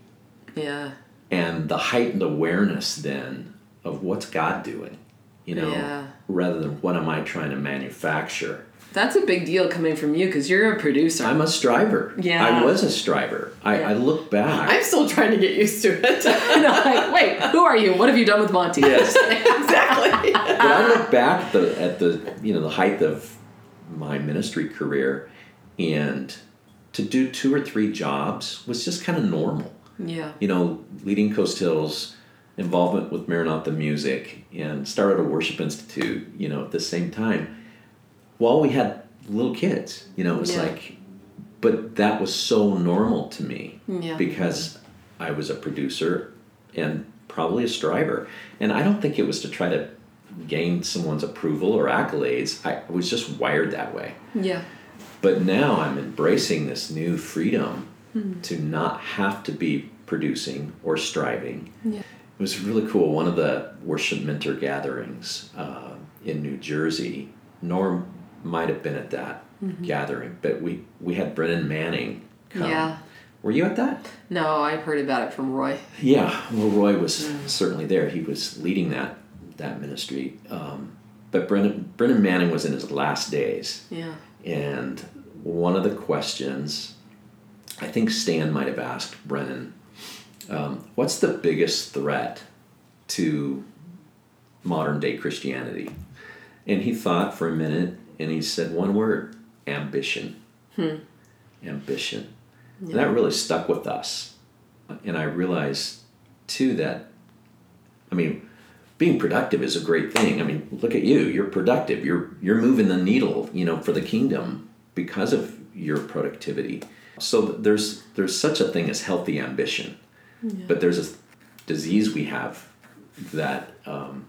yeah and the heightened awareness then of what's God doing, you know, Yeah. rather than what am I trying to manufacture. that's a big deal coming from you because you're a producer I'm a striver. Yeah. I was a striver. I, Yeah. I look back. I'm still trying to get used to it. and i'm like wait who are you what have you done with monty yes. exactly. but I look back the, at the you know the height of my ministry career, and to do two or three jobs was just kind of normal. yeah you know, leading Coast Hills, involvement with Maranatha Music, and started a worship institute, you know, at the same time, while we had little kids. You know, it was Yeah. like, but that was so normal to me Yeah. because I was a producer and probably a striver. And I don't think it was to try to gain someone's approval or accolades. I was just wired that way. yeah But now I'm embracing this new freedom Hmm. to not have to be producing or striving. yeah It was really cool. One of the worship mentor gatherings uh, in New Jersey, Norm might have been at that gathering, but we, we had Brennan Manning come. Mm-hmm. Yeah. Were you at that? no i've heard about it from roy Yeah, well, Roy was Mm. certainly there. He was leading that that ministry. Um, but Brennan, Brennan Manning was in his last days. yeah And one of the questions, I think Stan might have asked Brennan, um, what's the biggest threat to modern day Christianity? And he thought for a minute and he said one word ambition. Ambition. And that really stuck with us. And I realized too that, I mean, being productive is a great thing. I mean, look at you. You're productive. You're you're moving the needle, you know, for the kingdom because of your productivity. So there's there's such a thing as healthy ambition, but there's a disease we have that um,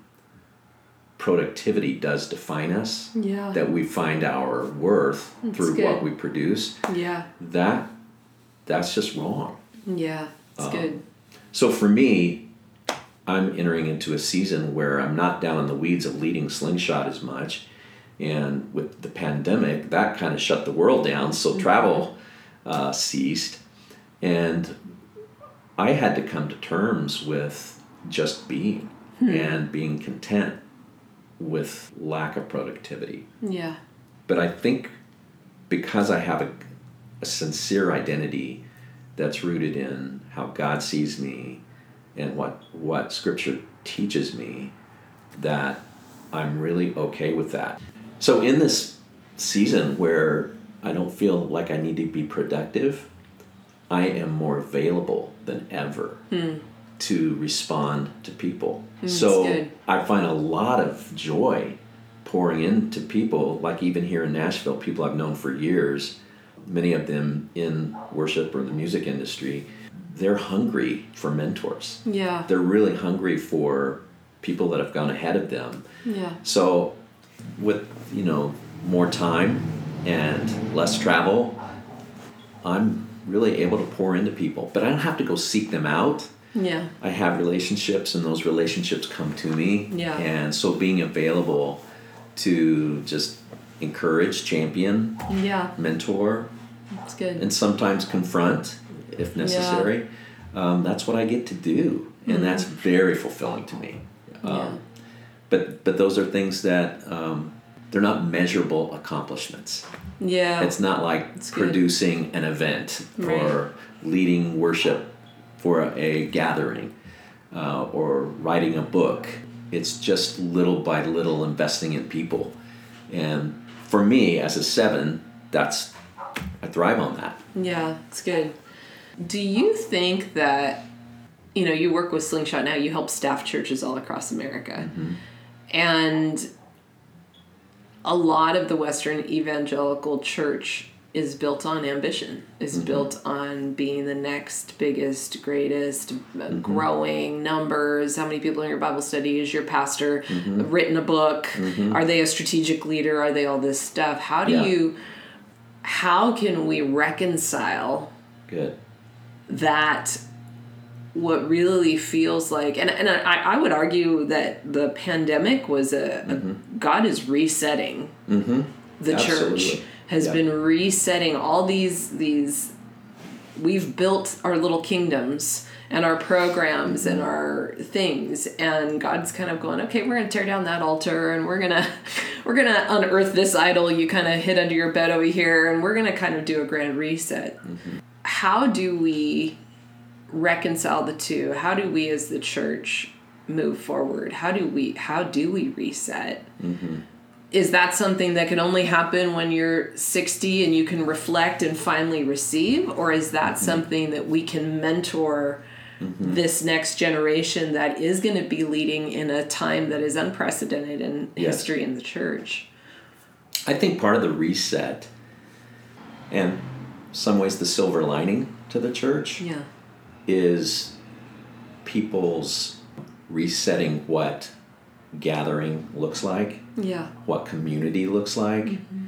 productivity does define us. Yeah. That we find our worth through good. what we produce. yeah That that's just wrong. yeah it's good So for me, I'm entering into a season where I'm not down in the weeds of leading slingshot as much. And with the pandemic, that kind of shut the world down. So travel uh, ceased. And I had to come to terms with just being and being content with lack of productivity. yeah But I think because I have a, a sincere identity that's rooted in how God sees me and what what Scripture teaches me that I'm really okay with that. So in this season where I don't feel like I need to be productive, I am more available than ever hmm. to respond to people. Hmm, so. I find a lot of joy pouring into people, like even here in Nashville, people I've known for years, many of them in worship or the music industry, they're hungry for mentors. Yeah. They're really hungry for people that have gone ahead of them. Yeah. So, with you know more time and less travel, I'm really able to pour into people. But I don't have to go seek them out. Yeah. I have relationships, and those relationships come to me. Yeah. And so, being available to just encourage, champion, Yeah. mentor, That's good. and sometimes confront if necessary. Um, that's what I get to do, and that's very fulfilling to me. Um, Mm-hmm. Yeah. But but those are things that um, they're not measurable accomplishments. yeah. It's not like producing an event Right. or leading worship for a, a gathering uh, or writing a book. It's just little by little investing in people. And for me, as a seven, that's I thrive on that. Yeah, it's good. Do you think that you know you work with Slingshot now? You help staff churches all across America, mm-hmm. and a lot of the Western evangelical church is built on ambition. Is mm-hmm. built on being the next biggest, greatest, uh, mm-hmm. growing numbers. How many people in your Bible study? Is your pastor written a book? Are they a strategic leader? Are they all this stuff? How do Yeah. you? How can we reconcile? Good. That what really feels like and, and I, I would argue that the pandemic was a, a mm-hmm. god is resetting Mm-hmm. the church has Yeah. been resetting all these these we've built our little kingdoms and our programs and mm-hmm. our things and god's kind of going okay we're going to tear down that altar and we're going to we're going to unearth this idol you kind of hid under your bed over here and we're going to kind of do a grand reset mm-hmm. How do we reconcile the two? How do we as the church move forward? How do we how do we reset? Is that something that can only happen when you're 60 and you can reflect and finally receive? Or is that Mm-hmm. something that we can mentor this next generation that is going to be leading in a time that is unprecedented in Yes. history in the church? I think part of the reset, and some ways the silver lining to the church, yeah is people's resetting what gathering looks like, yeah what community looks like. Mm-hmm.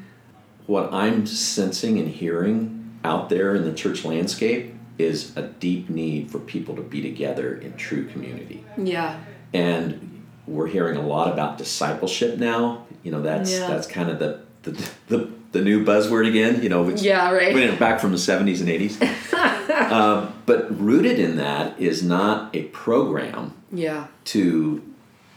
What I'm sensing and hearing out there in the church landscape is a deep need for people to be together in true community. yeah And we're hearing a lot about discipleship now. You know, that's Yeah. that's kind of the the, the the new buzzword again. You know, which yeah right back from the 70s and 80s. um, but rooted in that is not a program yeah to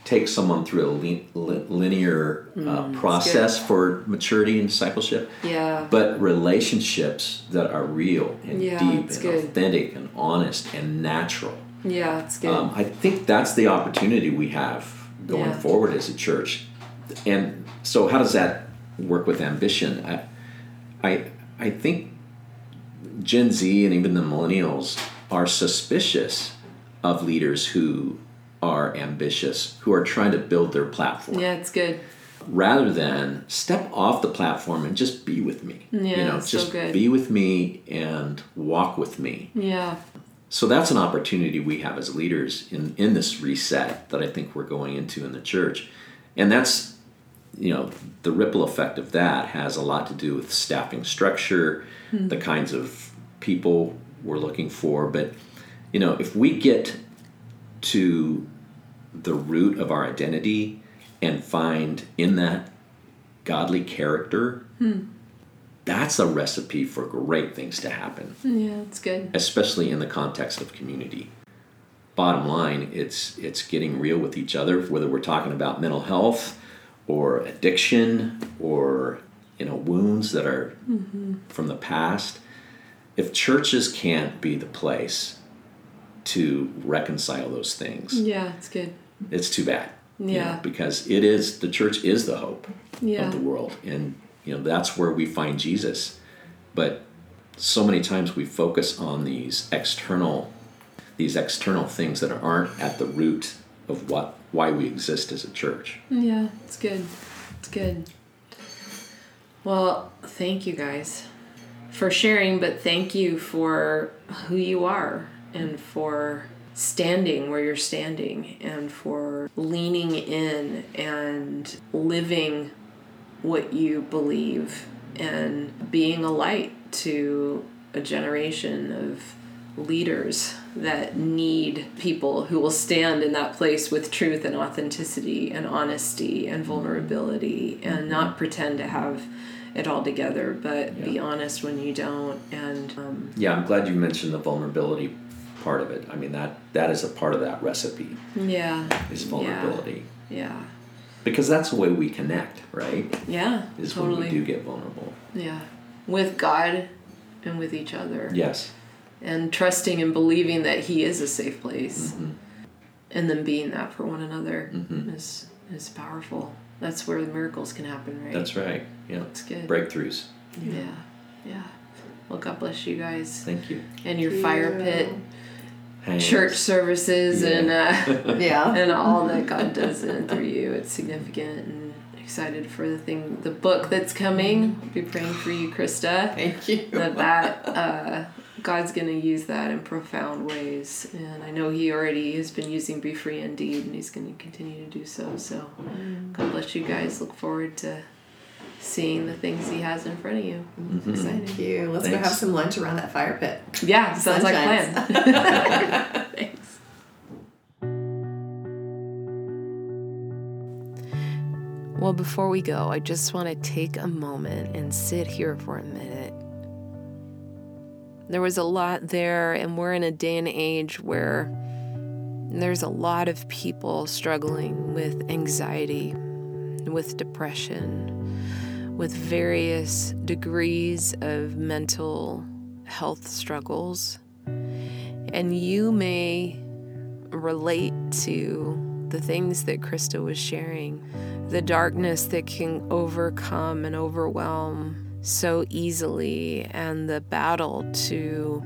take someone through a li- li- linear Mm, uh, process for maturity and discipleship, yeah but relationships that are real and Yeah, deep and good. authentic and honest and natural. yeah it's good Um, I think that's the opportunity we have going Yeah. forward as a church. And so, how does that work with ambition? I, I, I think Gen Z and even the millennials are suspicious of leaders who are ambitious, who are trying to build their platform, yeah it's good rather than step off the platform and just be with me. Yeah, you know, so just good. be with me and walk with me. yeah So that's an opportunity we have as leaders in, in this reset that I think we're going into in the church. And that's, you know, the ripple effect of that has a lot to do with staffing structure, hmm. the kinds of people we're looking for. But, you know, if we get to the root of our identity and find in that godly character, hmm. that's a recipe for great things to happen yeah it's good especially in the context of community. Bottom line, it's it's getting real with each other, whether we're talking about mental health or addiction or you know wounds that are mm-hmm. from the past. If churches can't be the place to reconcile those things. Yeah, it's good. It's too bad. you know, Yeah. because it is the church is the hope Yeah. of the world, and you know that's where we find Jesus. But so many times we focus on these external, these external things that aren't at the root of what why we exist as a church. Yeah, it's good. It's good. Well, thank you guys for sharing, but thank you for who you are and for standing where you're standing and for leaning in and living what you believe and being a light to a generation of leaders that need people who will stand in that place with truth and authenticity and honesty and vulnerability and not pretend to have it all together but be honest when you don't and um, Yeah, I'm glad you mentioned the vulnerability part of it. I mean that that is a part of that recipe. Yeah. Is vulnerability. Yeah. Because that's the way we connect, right? yeah Is totally when we do get vulnerable. yeah. With god and with each other. Yes. And trusting and believing that he is a safe place Mhm. and then being that for one another Mhm. is is powerful that's where the miracles can happen right That's right. Yeah. it's good Breakthroughs. yeah yeah well god bless you guys Thank you. and your Thank fire you. pit Hands. church services and uh Yeah. and all that God does in and through you. It's significant and excited for the thing, the book that's coming. Be praying for you, Christa. Thank you. That that uh, God's gonna use that in profound ways, and I know He already has been using Be Free Indeed, and He's gonna continue to do so. So, God bless you guys. Look forward to seeing the things He has in front of you. Mhm. Exciting. Thank you. Let's go have some lunch around that fire pit. Yeah, sounds like a plan. Thanks. Well, before we go, I just want to take a moment and sit here for a minute. There was a lot there, and we're in a day and age where there's a lot of people struggling with anxiety, with depression, with various degrees of mental health struggles. And you may relate to the things that Christa was sharing, the darkness that can overcome and overwhelm so easily, and the battle to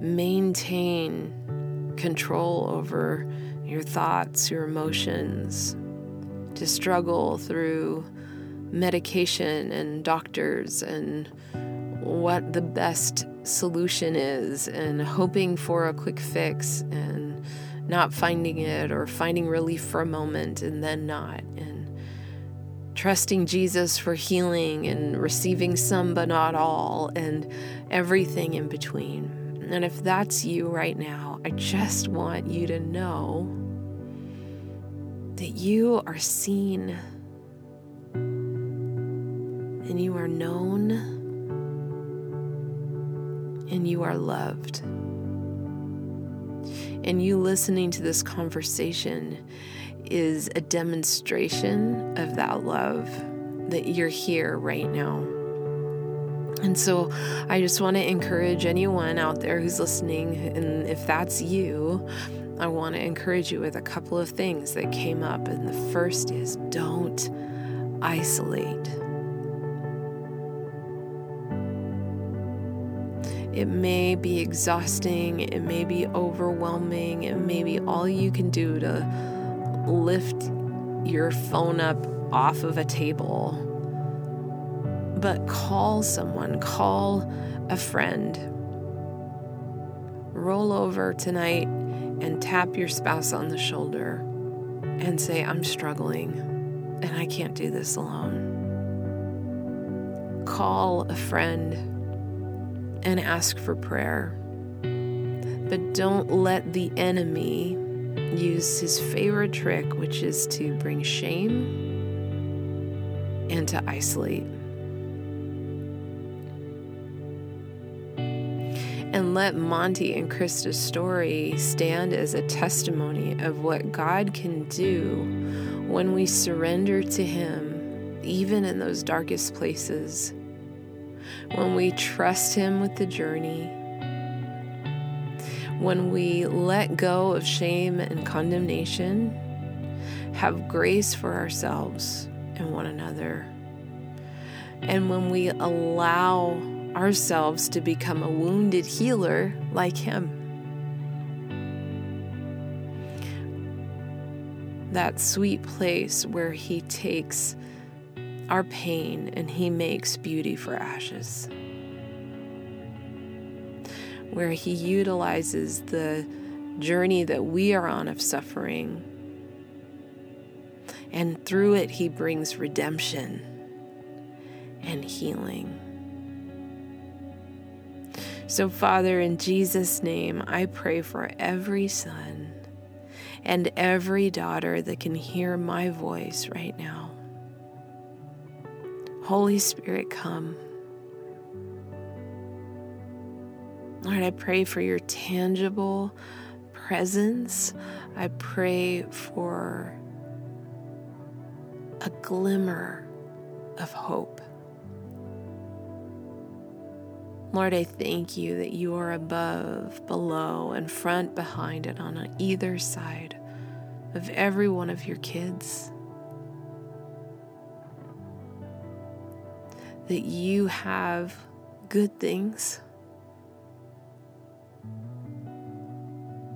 maintain control over your thoughts, your emotions, to struggle through medication and doctors and what the best solution is and hoping for a quick fix and not finding it or finding relief for a moment and then not and trusting Jesus for healing and receiving some but not all and everything in between. And if that's you right now, I just want you to know that you are seen and you are known and you are loved. And you listening to this conversation is a demonstration of that love that you're here right now. And so I just want to encourage anyone out there who's listening, and if that's you, I want to encourage you with a couple of things that came up. And the first is don't isolate. It may be exhausting, it may be overwhelming, it may be all you can do to lift your phone up off of a table. But call someone, call a friend. Roll over tonight and tap your spouse on the shoulder and say, I'm struggling and I can't do this alone. Call a friend and ask for prayer. But don't let the enemy use his favorite trick, which is to bring shame and to isolate. And let Monty and Christa's story stand as a testimony of what God can do when we surrender to Him, even in those darkest places when we trust Him with the journey, when we let go of shame and condemnation, have grace for ourselves and one another, and when we allow ourselves to become a wounded healer like Him. That sweet place where He takes our pain and He makes beauty for ashes. Where He utilizes the journey that we are on of suffering, and through it, He brings redemption and healing. So, Father, in Jesus' name, I pray for every son and every daughter that can hear my voice right now. Holy Spirit, come. Lord, I pray for your tangible presence. I pray for a glimmer of hope. Lord, I thank you that you are above, below, and front, behind, and on either side of every one of your kids. That you have good things,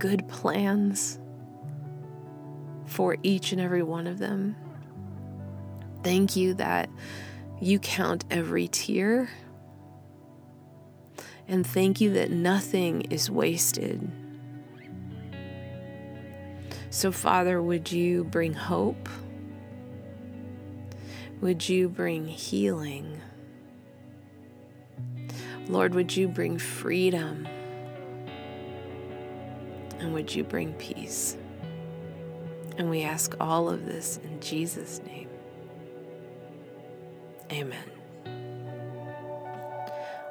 good plans for each and every one of them. Thank you that you count every tear and thank you that nothing is wasted. So, Father, would you bring hope? Would you bring healing? Lord, would you bring freedom? And would you bring peace? And we ask all of this in Jesus' name. Amen.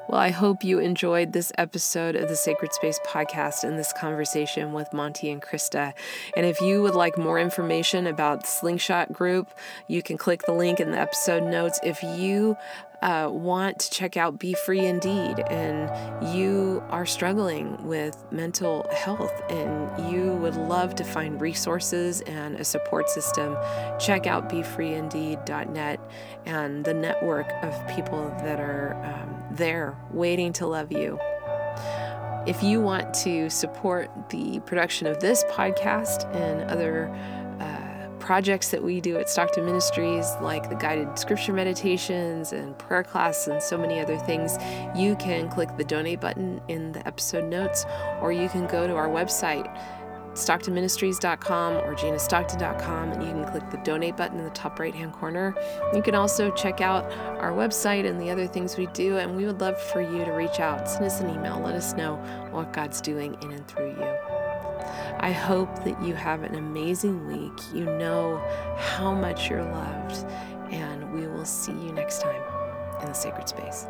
Well, I hope you enjoyed this episode of the Sacred Space podcast and this conversation with Monty and Christa. And if you would like more information about Slingshot Group, you can click the link in the episode notes. If you uh, want to check out Be Free Indeed and you are struggling with mental health and you would love to find resources and a support system, check out BeFreeIndeed.net and the network of people that are um, there waiting to love you. If you want to support the production of this podcast and other projects that we do at Stockton Ministries, like the guided scripture meditations and prayer class and so many other things, you can click the donate button in the episode notes, or you can go to our website, stocktonministries.com or ginastockton.com, and you can click the donate button in the top right hand corner. You can also check out our website and the other things we do, and we would love for you to reach out, send us an email, let us know what God's doing in and through you. I hope that you have an amazing week. You know how much you're loved, and we will see you next time in the sacred space.